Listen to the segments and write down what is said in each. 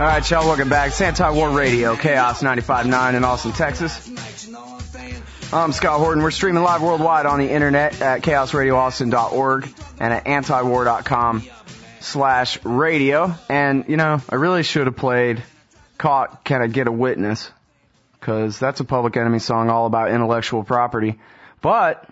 All right, y'all, welcome back. Anti-War Radio, Chaos 95.9 in Austin, Texas. I'm Scott Horton. We're streaming live worldwide on the internet at chaosradioaustin.org and at antiwar.com slash radio. And, you know, I really should have played Caught, Can I Get a Witness? Cause that's a Public Enemy song all about intellectual property. But,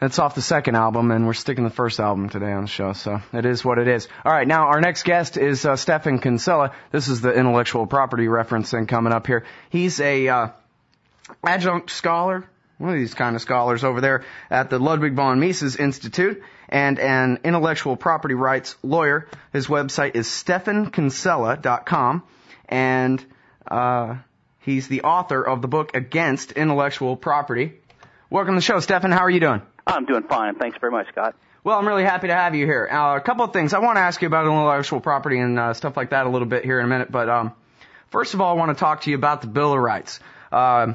it's off the second album, and we're sticking the first album today on the show, so it is what it is. All right, now our next guest is uh, Stephan Kinsella. This is the intellectual property reference referencing coming up here. He's a uh, adjunct scholar, one of these kind of scholars over there at the Ludwig von Mises Institute, and an intellectual property rights lawyer. His website is stephankinsella.com, and uh, he's the author of the book Against Intellectual Property. Welcome to the show, Stephan. How are you doing? I'm doing fine. Thanks very much, Scott. Well, I'm really happy to have you here. Uh, a couple of things. I want to ask you about intellectual property and uh, stuff like that a little bit here in a minute. But um, first of all, I want to talk to you about the Bill of Rights. Uh,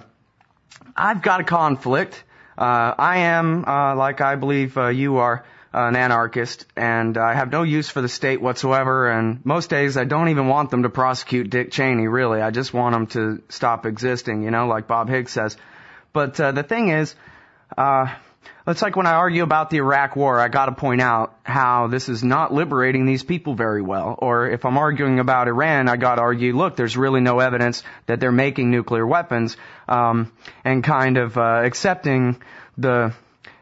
I've got a conflict. Uh, I am, uh, like I believe uh, you are, an anarchist, and I have no use for the state whatsoever. And most days, I don't even want them to prosecute Dick Cheney. Really, I just want them to stop existing. You know, like Bob Higgs says. But the thing is. It's like when I argue about the Iraq war, I gotta point out how this is not liberating these people very well. Or if I'm arguing about Iran, I gotta argue, look, there's really no evidence that they're making nuclear weapons, um, and kind of, uh, accepting the,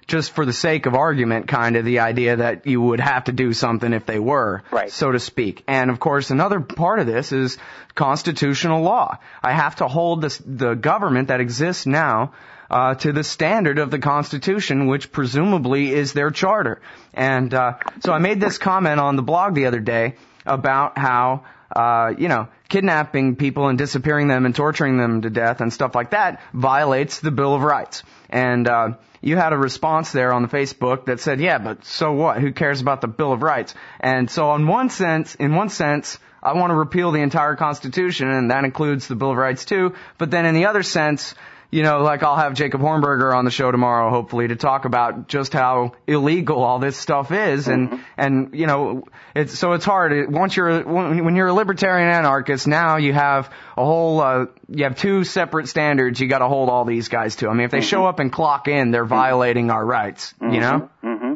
just for the sake of argument, kind of the idea that you would have to do something if they were, right. so to speak. And of course, another part of this is constitutional law. I have to hold this, the government that exists now uh, to the standard of the Constitution, which presumably is their charter. And uh, so I made this comment on the blog the other day about how uh, you know kidnapping people and disappearing them and torturing them to death and stuff like that violates the Bill of Rights. And uh, you had a response there on the Facebook that said, "Yeah, but so what? Who cares about the Bill of Rights?" And so, in one sense, in one sense, I want to repeal the entire Constitution, and that includes the Bill of Rights too. But then, in the other sense, you know, like I'll have Jacob Hornberger on the show tomorrow, hopefully, to talk about just how illegal all this stuff is, and mm-hmm. and you know, it's so it's hard. Once you're when you're a libertarian anarchist, now you have a whole uh, you have two separate standards. You got to hold all these guys to. I mean, if they mm-hmm. show up and clock in, they're violating our rights. You know. Mm-hmm.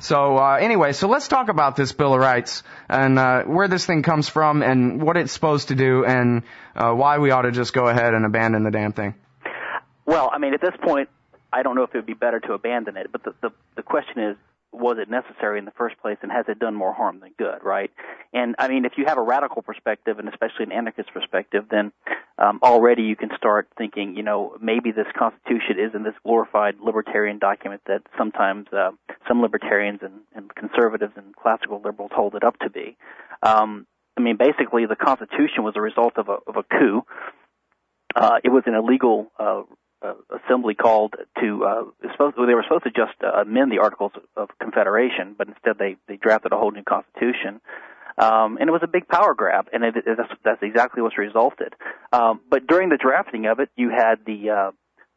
So uh, anyway, so let's talk about this Bill of Rights and uh, where this thing comes from and what it's supposed to do and uh, why we ought to just go ahead and abandon the damn thing. Well, I mean, at this point, I don't know if it would be better to abandon it, but the, the, the question is, was it necessary in the first place, and has it done more harm than good, right? And I mean, if you have a radical perspective, and especially an anarchist perspective, then um, already you can start thinking, you know, maybe this Constitution isn't this glorified libertarian document that sometimes uh, some libertarians and, and conservatives and classical liberals hold it up to be. Um, I mean, basically, the Constitution was a result of a, of a coup. Uh, it was an illegal uh, uh, assembly called to uh, supposed, they were supposed to just uh, amend the Articles of Confederation, but instead they they drafted a whole new constitution. Um, and it was a big power grab, and it, it, that's, that's exactly what's resulted. Um, but during the drafting of it, you had the uh,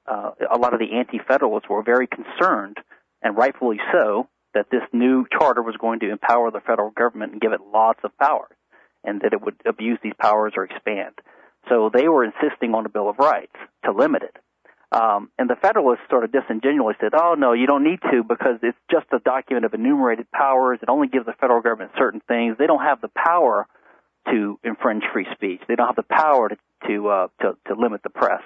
uh, a lot of the anti-federalists were very concerned, and rightfully so, that this new charter was going to empower the federal government and give it lots of powers, and that it would abuse these powers or expand. So they were insisting on a Bill of Rights to limit it. Um, and the Federalists sort of disingenuously said, "Oh no, you don't need to because it's just a document of enumerated powers. It only gives the federal government certain things. They don't have the power to infringe free speech. They don't have the power to to uh, to, to limit the press.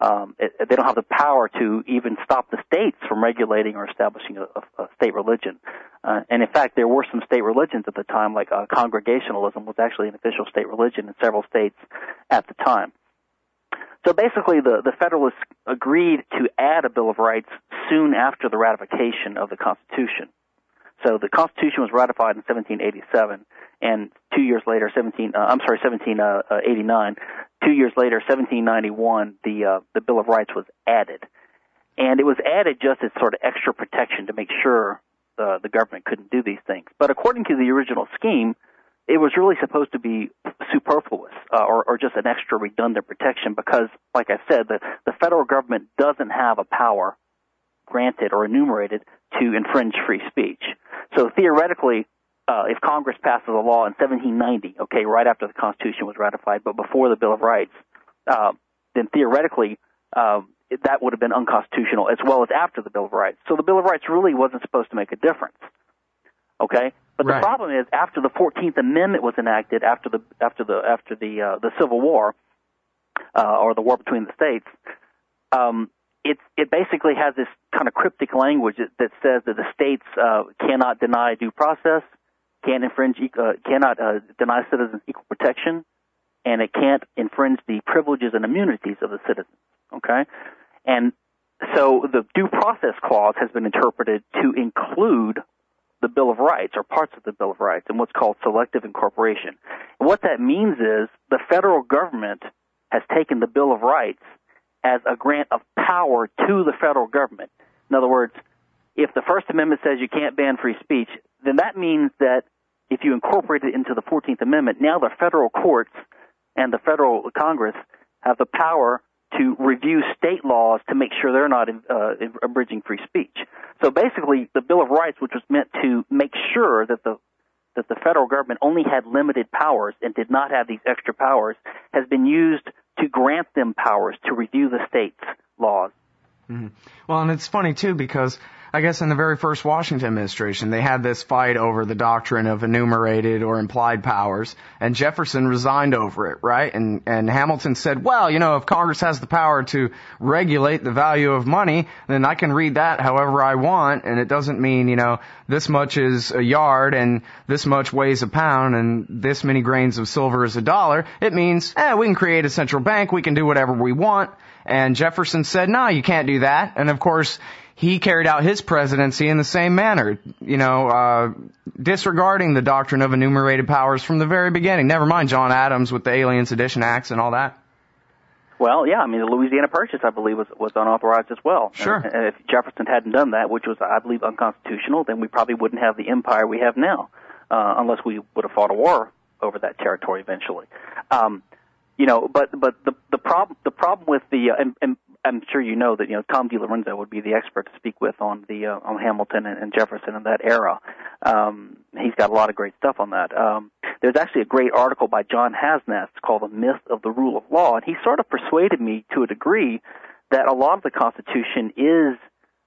Um, it, they don't have the power to even stop the states from regulating or establishing a, a, state religion. Uh, and in fact, there were some state religions at the time, like uh, Congregationalism was actually an official state religion in several states at the time. So basically, the, the Federalists agreed to add a Bill of Rights soon after the ratification of the Constitution. So the Constitution was ratified in 1787, and two years later, 17, uh, I'm sorry, 1789. Two years later, 1791, the uh, the Bill of Rights was added, and it was added just as sort of extra protection to make sure uh, the government couldn't do these things. But according to the original scheme, it was really supposed to be superfluous uh, or, or just an extra redundant protection because, like I said, the, the federal government doesn't have a power granted or enumerated to infringe free speech. So theoretically, uh, if Congress passes a law in 1790, okay, right after the Constitution was ratified, but before the Bill of Rights, uh, then theoretically uh, that would have been unconstitutional as well as after the Bill of Rights. So the Bill of Rights really wasn't supposed to make a difference. Okay, but right. the problem is after the Fourteenth Amendment was enacted, after the after the after the uh, the Civil War, uh, or the war between the states, um, it it basically has this kind of cryptic language that, that says that the states uh, cannot deny due process, can't infringe, uh, cannot uh, deny citizens equal protection, and it can't infringe the privileges and immunities of the citizens. Okay, and so the due process clause has been interpreted to include the Bill of Rights or parts of the Bill of Rights and what's called selective incorporation. And what that means is the federal government has taken the Bill of Rights as a grant of power to the federal government. In other words, if the First Amendment says you can't ban free speech, then that means that if you incorporate it into the 14th Amendment, now the federal courts and the federal Congress have the power to review state laws to make sure they're not uh, abridging free speech. So basically, the Bill of Rights, which was meant to make sure that the that the federal government only had limited powers and did not have these extra powers, has been used to grant them powers to review the state's laws. Mm-hmm. Well, and it's funny too because I guess in the very first Washington administration, they had this fight over the doctrine of enumerated or implied powers, and Jefferson resigned over it, right? And, and Hamilton said, well, you know, if Congress has the power to regulate the value of money, then I can read that however I want, and it doesn't mean, you know, this much is a yard and this much weighs a pound and this many grains of silver is a dollar. It means, eh, we can create a central bank, we can do whatever we want. And Jefferson said, no, you can't do that. And of course, he carried out his presidency in the same manner, you know, uh, disregarding the doctrine of enumerated powers from the very beginning. Never mind John Adams with the Alien Sedition Acts and all that. Well, yeah, I mean the Louisiana Purchase, I believe, was was unauthorized as well. Sure. And, and if Jefferson hadn't done that, which was, I believe, unconstitutional, then we probably wouldn't have the empire we have now, uh, unless we would have fought a war over that territory eventually. Um, you know, but but the the problem the problem with the uh, and, and I'm sure you know that you know Tom DiLorenzo would be the expert to speak with on the uh, on Hamilton and, and Jefferson in that era. Um, he's got a lot of great stuff on that. Um, there's actually a great article by John Hasnas called "The Myth of the Rule of Law," and he sort of persuaded me to a degree that a lot of the Constitution is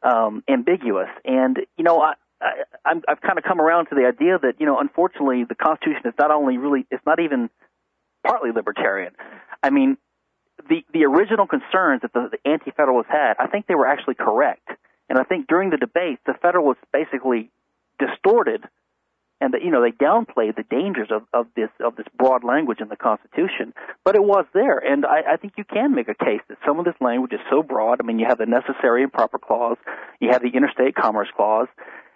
um, ambiguous. And you know, I, I, I'm, I've kind of come around to the idea that you know, unfortunately, the Constitution is not only really it's not even partly libertarian. I mean, the the original concerns that the, the anti-federalists had, I think they were actually correct. And I think during the debate, the Federalists basically distorted and that you know they downplayed the dangers of, of this of this broad language in the Constitution, but it was there, and I, I think you can make a case that some of this language is so broad. I mean, you have the necessary and proper clause, you have the interstate commerce clause,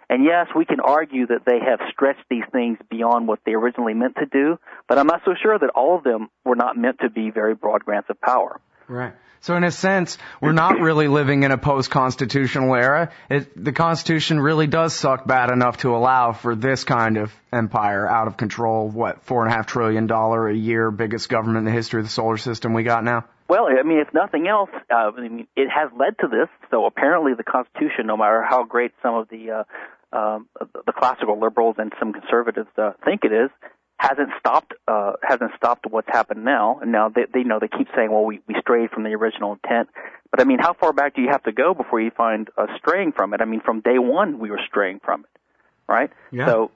and yes, we can argue that they have stretched these things beyond what they originally meant to do, but I'm not so sure that all of them were not meant to be very broad grants of power. Right. So in a sense, we're not really living in a post-constitutional era. It, the Constitution really does suck bad enough to allow for this kind of empire out of control. What four and a half trillion dollar a year biggest government in the history of the solar system we got now. Well, I mean, if nothing else, uh, I mean, it has led to this. So apparently, the Constitution, no matter how great some of the uh, um, the classical liberals and some conservatives uh, think it is, hasn't stopped uh, hasn't stopped what's happened now. And now they, they know they keep saying, well, we, we strayed from the original intent. But I mean, how far back do you have to go before you find uh, straying from it? I mean, from day one we were straying from it, right? Yeah. So,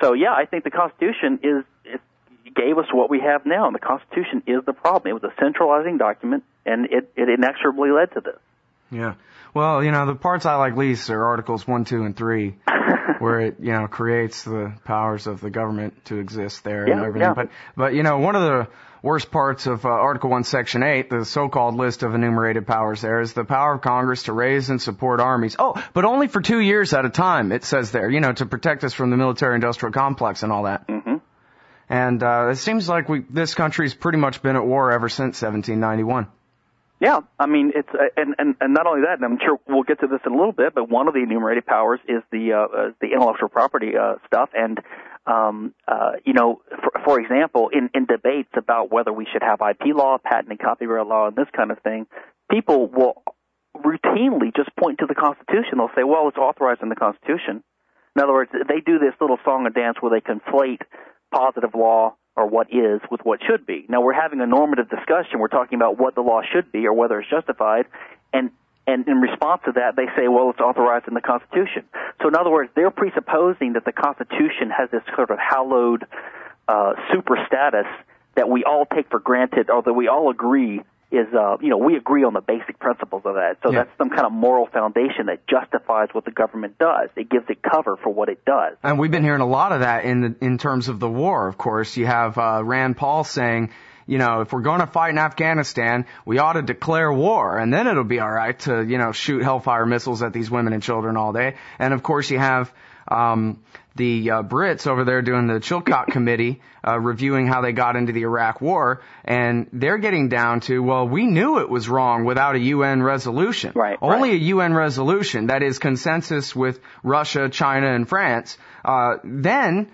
so yeah, I think the Constitution is it gave us what we have now, and the Constitution is the problem. It was a centralizing document, and it it inexorably led to this. Yeah. Well, you know, the parts I like least are Articles 1, 2, and 3, where it, you know, creates the powers of the government to exist there yeah, and everything. Yeah. But, but, you know, one of the worst parts of uh, Article 1, Section 8, the so-called list of enumerated powers there, is the power of Congress to raise and support armies. Oh, but only for two years at a time, it says there, you know, to protect us from the military-industrial complex and all that. Mm-hmm. And uh, it seems like we, this country's pretty much been at war ever since 1791. Yeah, I mean it's uh, and and and not only that, and I'm sure we'll get to this in a little bit, but one of the enumerated powers is the uh, uh, the intellectual property uh, stuff, and um, uh, you know, for, for example, in in debates about whether we should have IP law, patent and copyright law, and this kind of thing, people will routinely just point to the Constitution. They'll say, "Well, it's authorized in the Constitution." In other words, they do this little song and dance where they conflate positive law or what is with what should be. Now we're having a normative discussion. We're talking about what the law should be or whether it's justified, and and in response to that, they say, well, it's authorized in the Constitution. So in other words, they're presupposing that the Constitution has this sort of hallowed uh, super status that we all take for granted, or that we all agree is, uh, you know, we agree on the basic principles of that. So Yeah. that's some kind of moral foundation that justifies what the government does. It gives it cover for what it does. And we've been hearing a lot of that in the, in terms of the war. Of course, you have uh, Rand Paul saying, you know, if we're going to fight in Afghanistan, we ought to declare war, and then it'll be all right to, you know, shoot hellfire missiles at these women and children all day. And of course, you have um, the uh, Brits over there doing the Chilcot Committee, uh, reviewing how they got into the Iraq War, and they're getting down to, well, we knew it was wrong without a UN resolution. Right, Only right. a UN resolution that is consensus with Russia, China, and France. Uh, then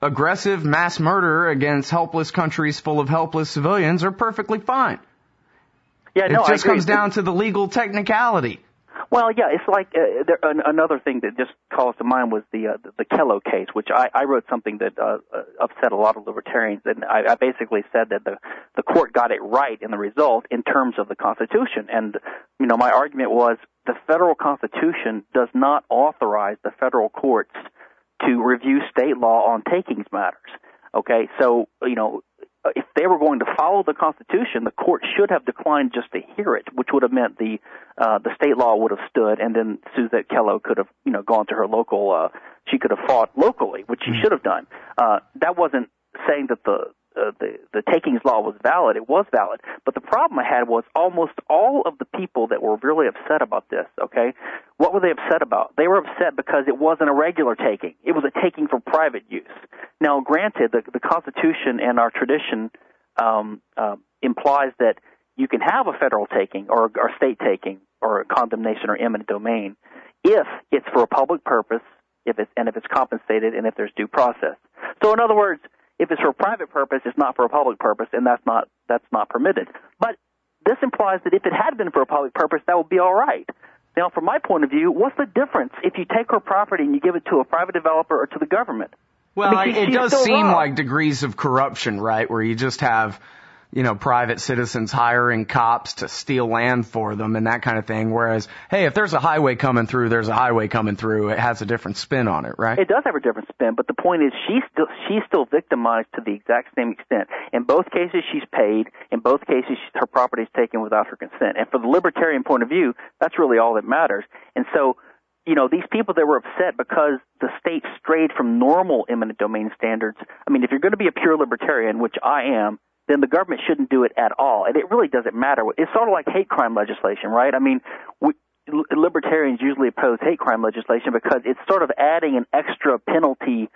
aggressive mass murder against helpless countries full of helpless civilians are perfectly fine. Yeah, It no, I just comes down to the legal technicality. Well, yeah, it's like uh, there, an, another thing that just calls to mind was the uh, the, the Kelo case, which I, I wrote something that uh, uh, upset a lot of libertarians, and I, I basically said that the the court got it right in the result in terms of the Constitution, and you know my argument was the federal Constitution does not authorize the federal courts to review state law on takings matters. Okay, so you know if they were going to follow the Constitution, the court should have declined just to hear it, which would have meant the uh, the state law would have stood, and then Susette Kelo could have you know gone to her local. Uh, she could have fought locally, which she should have done. Uh, that wasn't saying that the uh, the the takings law was valid. It was valid, but the problem I had was almost all of the people that were really upset about this. Okay, what were they upset about? They were upset because it wasn't a regular taking; it was a taking for private use. Now, granted, the the Constitution and our tradition um, uh, implies that you can have a federal taking or, or state taking or a condemnation or eminent domain if it's for a public purpose, if it's and if it's compensated and if there's due process. So, in other words, if it's for a private purpose, it's not for a public purpose, and that's not that's not permitted. But this implies that if it had been for a public purpose, that would be all right. Now, from my point of view, what's the difference if you take her property and you give it to a private developer or to the government? Well, I mean, it does seem wrong. like degrees of corruption, right? Where you just have, you know, private citizens hiring cops to steal land for them and that kind of thing. Whereas, hey, if there's a highway coming through, there's a highway coming through. It has a different spin on it, right? It does have a different spin, but the point is she's still she's still victimized to the exact same extent. In both cases, she's paid. In both cases, her property is taken without her consent. And for the libertarian point of view, that's really all that matters. And so, you know, these people that were upset because the state strayed from normal eminent domain standards. I mean, if you're going to be a pure libertarian, which I am, then the government shouldn't do it at all. And it really doesn't matter. It's sort of like hate crime legislation, right? I mean, we, libertarians usually oppose hate crime legislation because it's sort of adding an extra penalty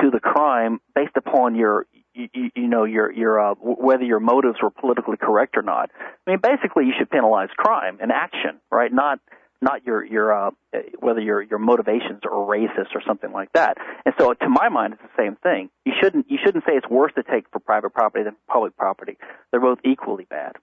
to the crime based upon your you, you know your your uh, whether your motives were politically correct or not. I mean, basically, you should penalize crime and action, right? Not not your your uh, whether your your motivations are racist or something like that. And so, to my mind, it's the same thing. You shouldn't you shouldn't say it's worse to take for private property than public property. They're both equally bad.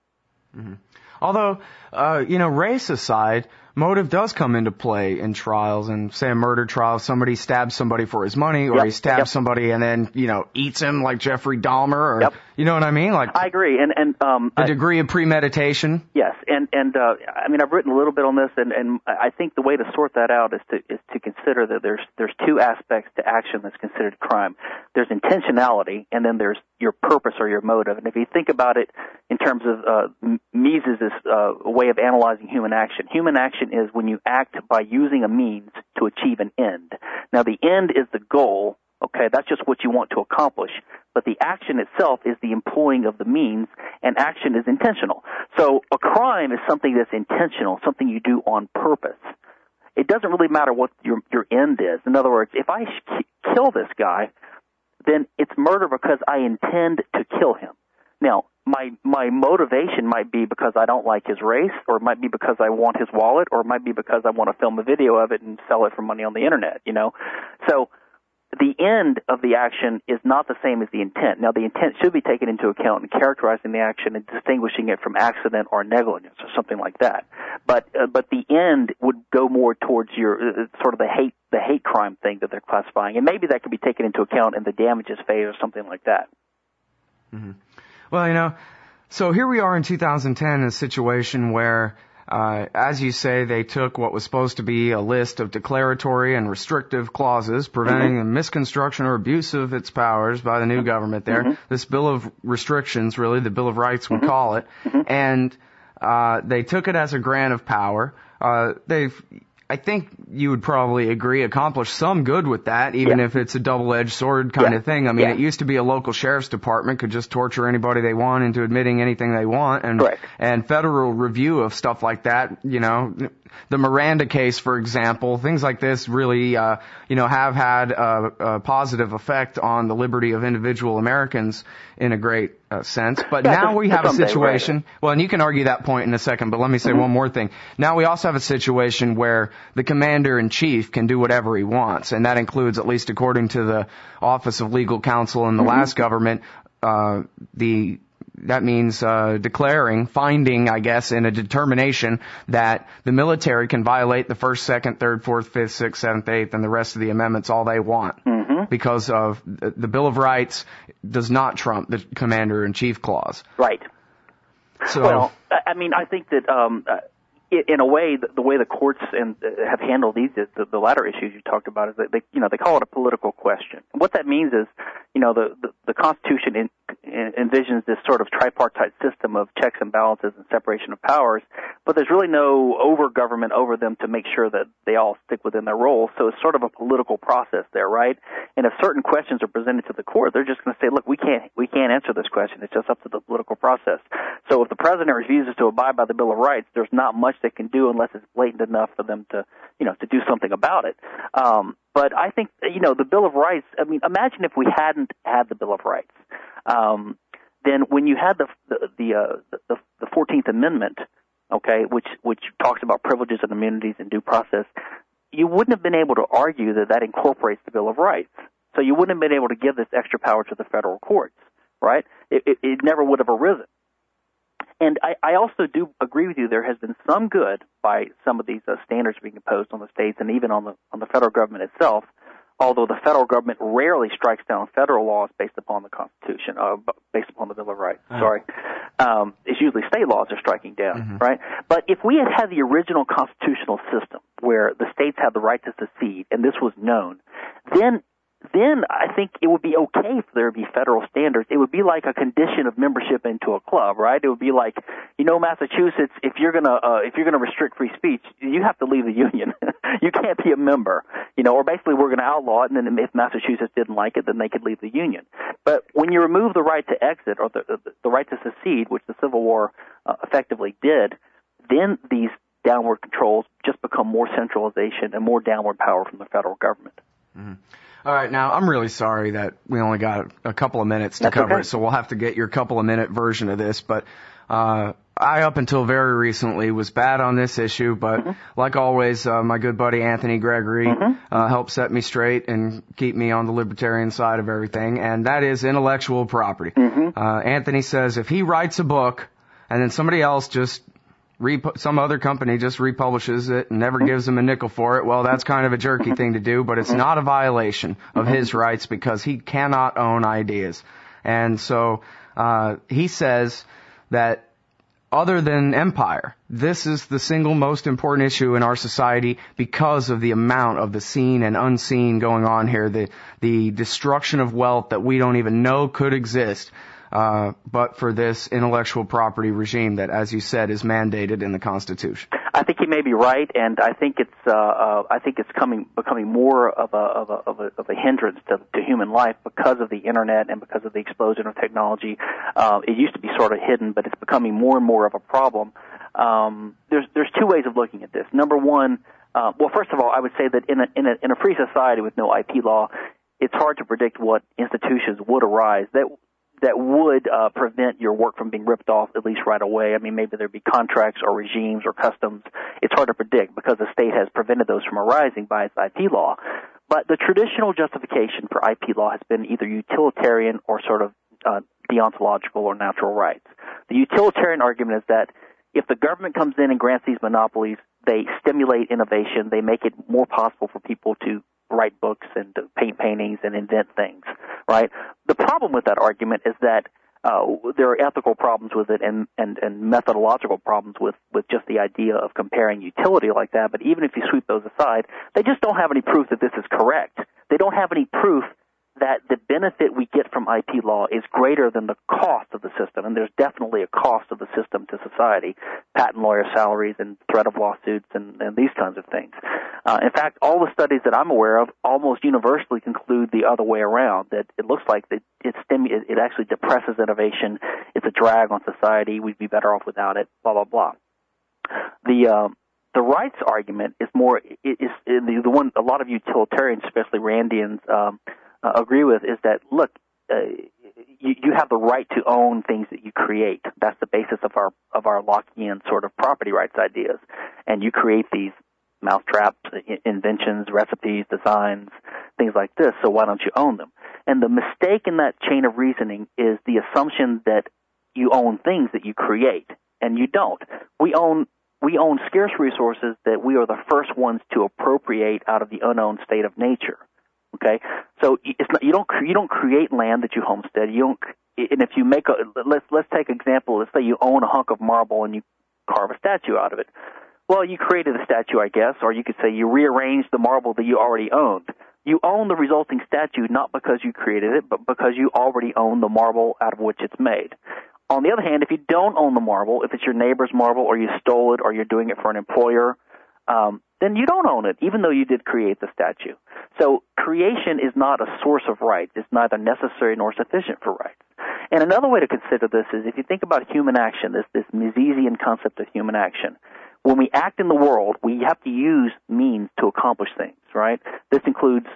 mhm Although, uh, you know, race aside, motive does come into play in trials. And say a murder trial, somebody stabs somebody for his money, or Yep, he stabs yep. somebody and then, you know, eats him like Jeffrey Dahmer, or Yep. you know what I mean? Like I agree, and and um, a I- degree of premeditation. Yes, and and uh, I mean I've written a little bit on this, and and I think the way to sort that out is to is to consider that there's there's two aspects to action that's considered crime. There's intentionality, and then there's your purpose or your motive. And if you think about it in terms of uh, Mises' uh, way of analyzing human action, human action is when you act by using a means to achieve an end. Now the end is the goal. Okay, that's just what you want to accomplish. But the action itself is the employing of the means, and action is intentional. So a crime is something that's intentional, something you do on purpose. It doesn't really matter what your your end is. In other words, if I kill this guy, then it's murder because I intend to kill him. Now, my my motivation might be because I don't like his race, or it might be because I want his wallet, or it might be because I want to film a video of it and sell it for money on the internet. You know, so the end of the action is not the same as the intent. Now, the intent should be taken into account in characterizing the action and distinguishing it from accident or negligence or something like that. But uh, but the end would go more towards your uh, sort of the hate the hate crime thing that they're classifying, and maybe that could be taken into account in the damages phase or something like that. Mm-hmm. Well, you know, so here we are in 2010 in a situation where uh, as you say, they took what was supposed to be a list of declaratory and restrictive clauses preventing mm-hmm. the misconstruction or abuse of its powers by the new government there. Mm-hmm. This Bill of Restrictions, really, the Bill of Rights we mm-hmm. call it. Mm-hmm. And uh, they took it as a grant of power. Uh, they've I think you would probably agree accomplish some good with that, even yeah. if it's a double-edged sword kind yeah. of thing. I mean, yeah. it used to be a local sheriff's department could just torture anybody they want into admitting anything they want, and right. and federal review of stuff like that, you know, the Miranda case, for example, things like this really, uh, you know, have had a, a positive effect on the liberty of individual Americans in a great uh, sense. But yeah, now we have a situation. Right. Well, and you can argue that point in a second. But let me say mm-hmm. one more thing. Now we also have a situation where the commander in chief can do whatever he wants, and that includes, at least according to the Office of Legal Counsel in the mm-hmm. last government, uh, the that means uh, declaring, finding, I guess, in a determination that the military can violate the first, second, third, fourth, fifth, sixth, seventh, eighth, and the rest of the amendments all they want, mm-hmm. because of the Bill of Rights does not trump the Commander in Chief clause. Right. So, well, I mean, I think that um, uh, in a way, the, way the courts and uh, have handled these, the, the latter issues you talked about, is that they, you know, they call it a political question. And what that means is, you know, the the, the Constitution in, in, envisions this sort of tripartite system of checks and balances and separation of powers, but there's really no over government over them to make sure that they all stick within their roles. So it's sort of a political process there, right? And if certain questions are presented to the court, they're just going to say, look, we can't we can't answer this question. It's just up to the political process. So if the president refuses to abide by the Bill of Rights, there's not much they can do unless it's blatant enough for them to, you know, to do something about it. Um, but I think, you know, the Bill of Rights. I mean, imagine if we hadn't had the Bill of Rights. Um, then when you had the the the, uh, the the 14th Amendment, okay, which which talks about privileges and immunities and due process, you wouldn't have been able to argue that that incorporates the Bill of Rights. So you wouldn't have been able to give this extra power to the federal courts, right? It, it, it never would have arisen. And I, I also do agree with you. There has been some good by some of these uh, standards being imposed on the states and even on the on the federal government itself. Although the federal government rarely strikes down federal laws based upon the Constitution, uh, based upon the Bill of Rights. Uh-huh. Sorry, um, it's usually state laws are striking down, mm-hmm. right? But if we had had the original constitutional system where the states had the right to secede, and this was known, then then I think it would be okay for there to be federal standards. It would be like a condition of membership into a club, right? It would be like, you know, Massachusetts, if you're gonna uh, if you're gonna restrict free speech, you have to leave the union. you can't be a member, you know. Or basically, we're to outlaw it, and then if Massachusetts didn't like it, then they could leave the union. But when you remove the right to exit or the the, the right to secede, which the Civil War uh, effectively did, then these downward controls just become more centralization and more downward power from the federal government. Mm-hmm. All right, now I'm really sorry that we only got a couple of minutes to That's cover okay. it, so we'll have to get your couple of minute version of this. But uh, I, up until very recently, was bad on this issue, but mm-hmm. like always, uh, my good buddy Anthony Gregory mm-hmm. uh, helped set me straight and keep me on the libertarian side of everything, and that is intellectual property. Mm-hmm. Uh, Anthony says if he writes a book and then somebody else just Repo- some other company just republishes it and never gives him a nickel for it. Well, that's kind of a jerky thing to do, but it's not a violation of his rights because he cannot own ideas. And so uh, he says that other than empire, this is the single most important issue in our society because of the amount of the seen and unseen going on here, the the destruction of wealth that we don't even know could exist uh, but for this intellectual property regime that, as you said, is mandated in the Constitution. I think he may be right, and I think it's uh, uh, I think it's coming becoming more of a of a of a, of a hindrance to, to human life because of the internet and because of the explosion of technology. Uh, it used to be sort of hidden, but it's becoming more and more of a problem. Um, there's there's two ways of looking at this. Number one, uh, well, first of all, I would say that in a, in a in a free society with no IP law, it's hard to predict what institutions would arise that that would uh, prevent your work from being ripped off at least right away. I mean, maybe there'd be contracts or regimes or customs. It's hard to predict because the state has prevented those from arising by its IP law. But the traditional justification for IP law has been either utilitarian or sort of uh, deontological or natural rights. The utilitarian argument is that if the government comes in and grants these monopolies, they stimulate innovation, they make it more possible for people to write books and paint paintings and invent things, right? The problem with that argument is that uh, there are ethical problems with it and, and, and methodological problems with, with just the idea of comparing utility like that. But even if you sweep those aside, they just don't have any proof that this is correct. They don't have any proof that the benefit we get from IP law is greater than the cost of the system, and there's definitely a cost of the system to society, patent lawyer salaries and threat of lawsuits and, and these kinds of things. Uh, in fact, all the studies that I'm aware of almost universally conclude the other way around, that it looks like that it, stimu- it actually depresses innovation, it's a drag on society, we'd be better off without it, blah, blah, blah. The, uh, the rights argument is more is, is the, the one a lot of utilitarians, especially Randians, um, uh, agree with is that look, uh, you, you have the right to own things that you create. That's the basis of our of our Lockean sort of property rights ideas, and you create these mousetraps, inventions, recipes, designs, things like this. So why don't you own them? And the mistake in that chain of reasoning is the assumption that you own things that you create, and you don't. We own we own scarce resources that we are the first ones to appropriate out of the unknown state of nature. Okay, so it's not you don't you don't create land that you homestead. You don't, and if you make a let's let's take an example. Let's say you own a hunk of marble and you carve a statue out of it. Well, you created a statue, I guess, or you could say you rearranged the marble that you already owned. You own the resulting statue not because you created it, but because you already own the marble out of which it's made. On the other hand, if you don't own the marble, if it's your neighbor's marble or you stole it or you're doing it for an employer, um, then you don't own it, even though you did create the statue. So creation is not a source of rights. It's neither necessary nor sufficient for rights. And another way to consider this is if you think about human action, this, this Misesian concept of human action, when we act in the world, we have to use means to accomplish things, right? This includes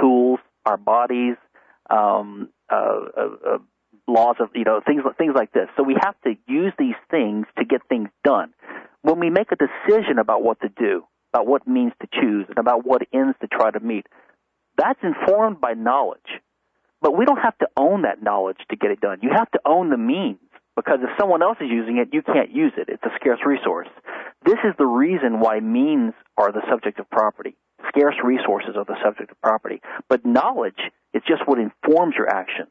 tools, our bodies, um, uh, uh, uh, laws of, you know, things, things like this. So we have to use these things to get things done. When we make a decision about what to do, about what means to choose, and about what ends to try to meet, that's informed by knowledge. But we don't have to own that knowledge to get it done. You have to own the means because if someone else is using it, you can't use it. It's a scarce resource. This is the reason why means are the subject of property. Scarce resources are the subject of property. But knowledge is just what informs your actions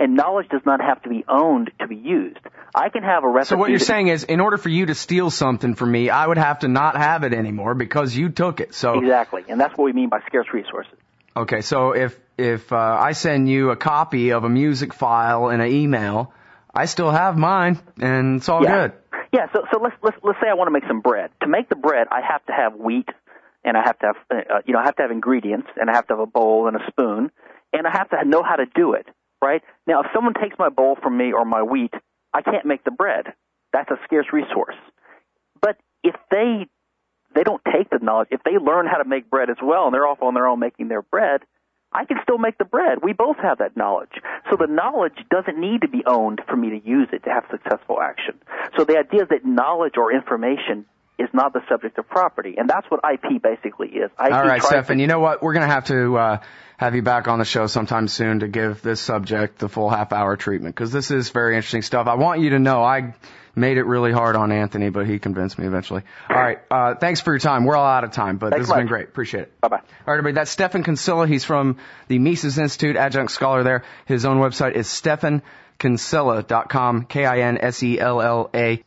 and knowledge does not have to be owned to be used. I can have a recipe. So what you're saying is, in order for you to steal something from me, I would have to not have it anymore because you took it. So exactly, and that's what we mean by scarce resources. Okay, so if if uh, I send you a copy of a music file in an email, I still have mine, and it's all yeah. good. Yeah. So so let's let's let's say I want to make some bread. To make the bread, I have to have wheat, and I have to have uh, you know I have to have ingredients, and I have to have a bowl and a spoon, and I have to know how to do it right? Now, if someone takes my bowl from me or my wheat, I can't make the bread. That's a scarce resource. But if they they don't take the knowledge, if they learn how to make bread as well and they're off on their own making their bread, I can still make the bread. We both have that knowledge. So the knowledge doesn't need to be owned for me to use it to have successful action. So the idea is that knowledge or information is not the subject of property, and that's what IP basically is. IP All right, Stephan. To- you know what? We're going to have to uh, have you back on the show sometime soon to give this subject the full half hour treatment because this is very interesting stuff. I want you to know I made it really hard on Anthony, but he convinced me eventually. All right. Uh, thanks for your time. We're all out of time, but thanks this has much. been great. Appreciate it. Bye bye. All right, everybody. That's Stephan Kinsella. He's from the Mises Institute, adjunct scholar there. His own website is stephankinsella.com, K-I-N-S-E-L-L-A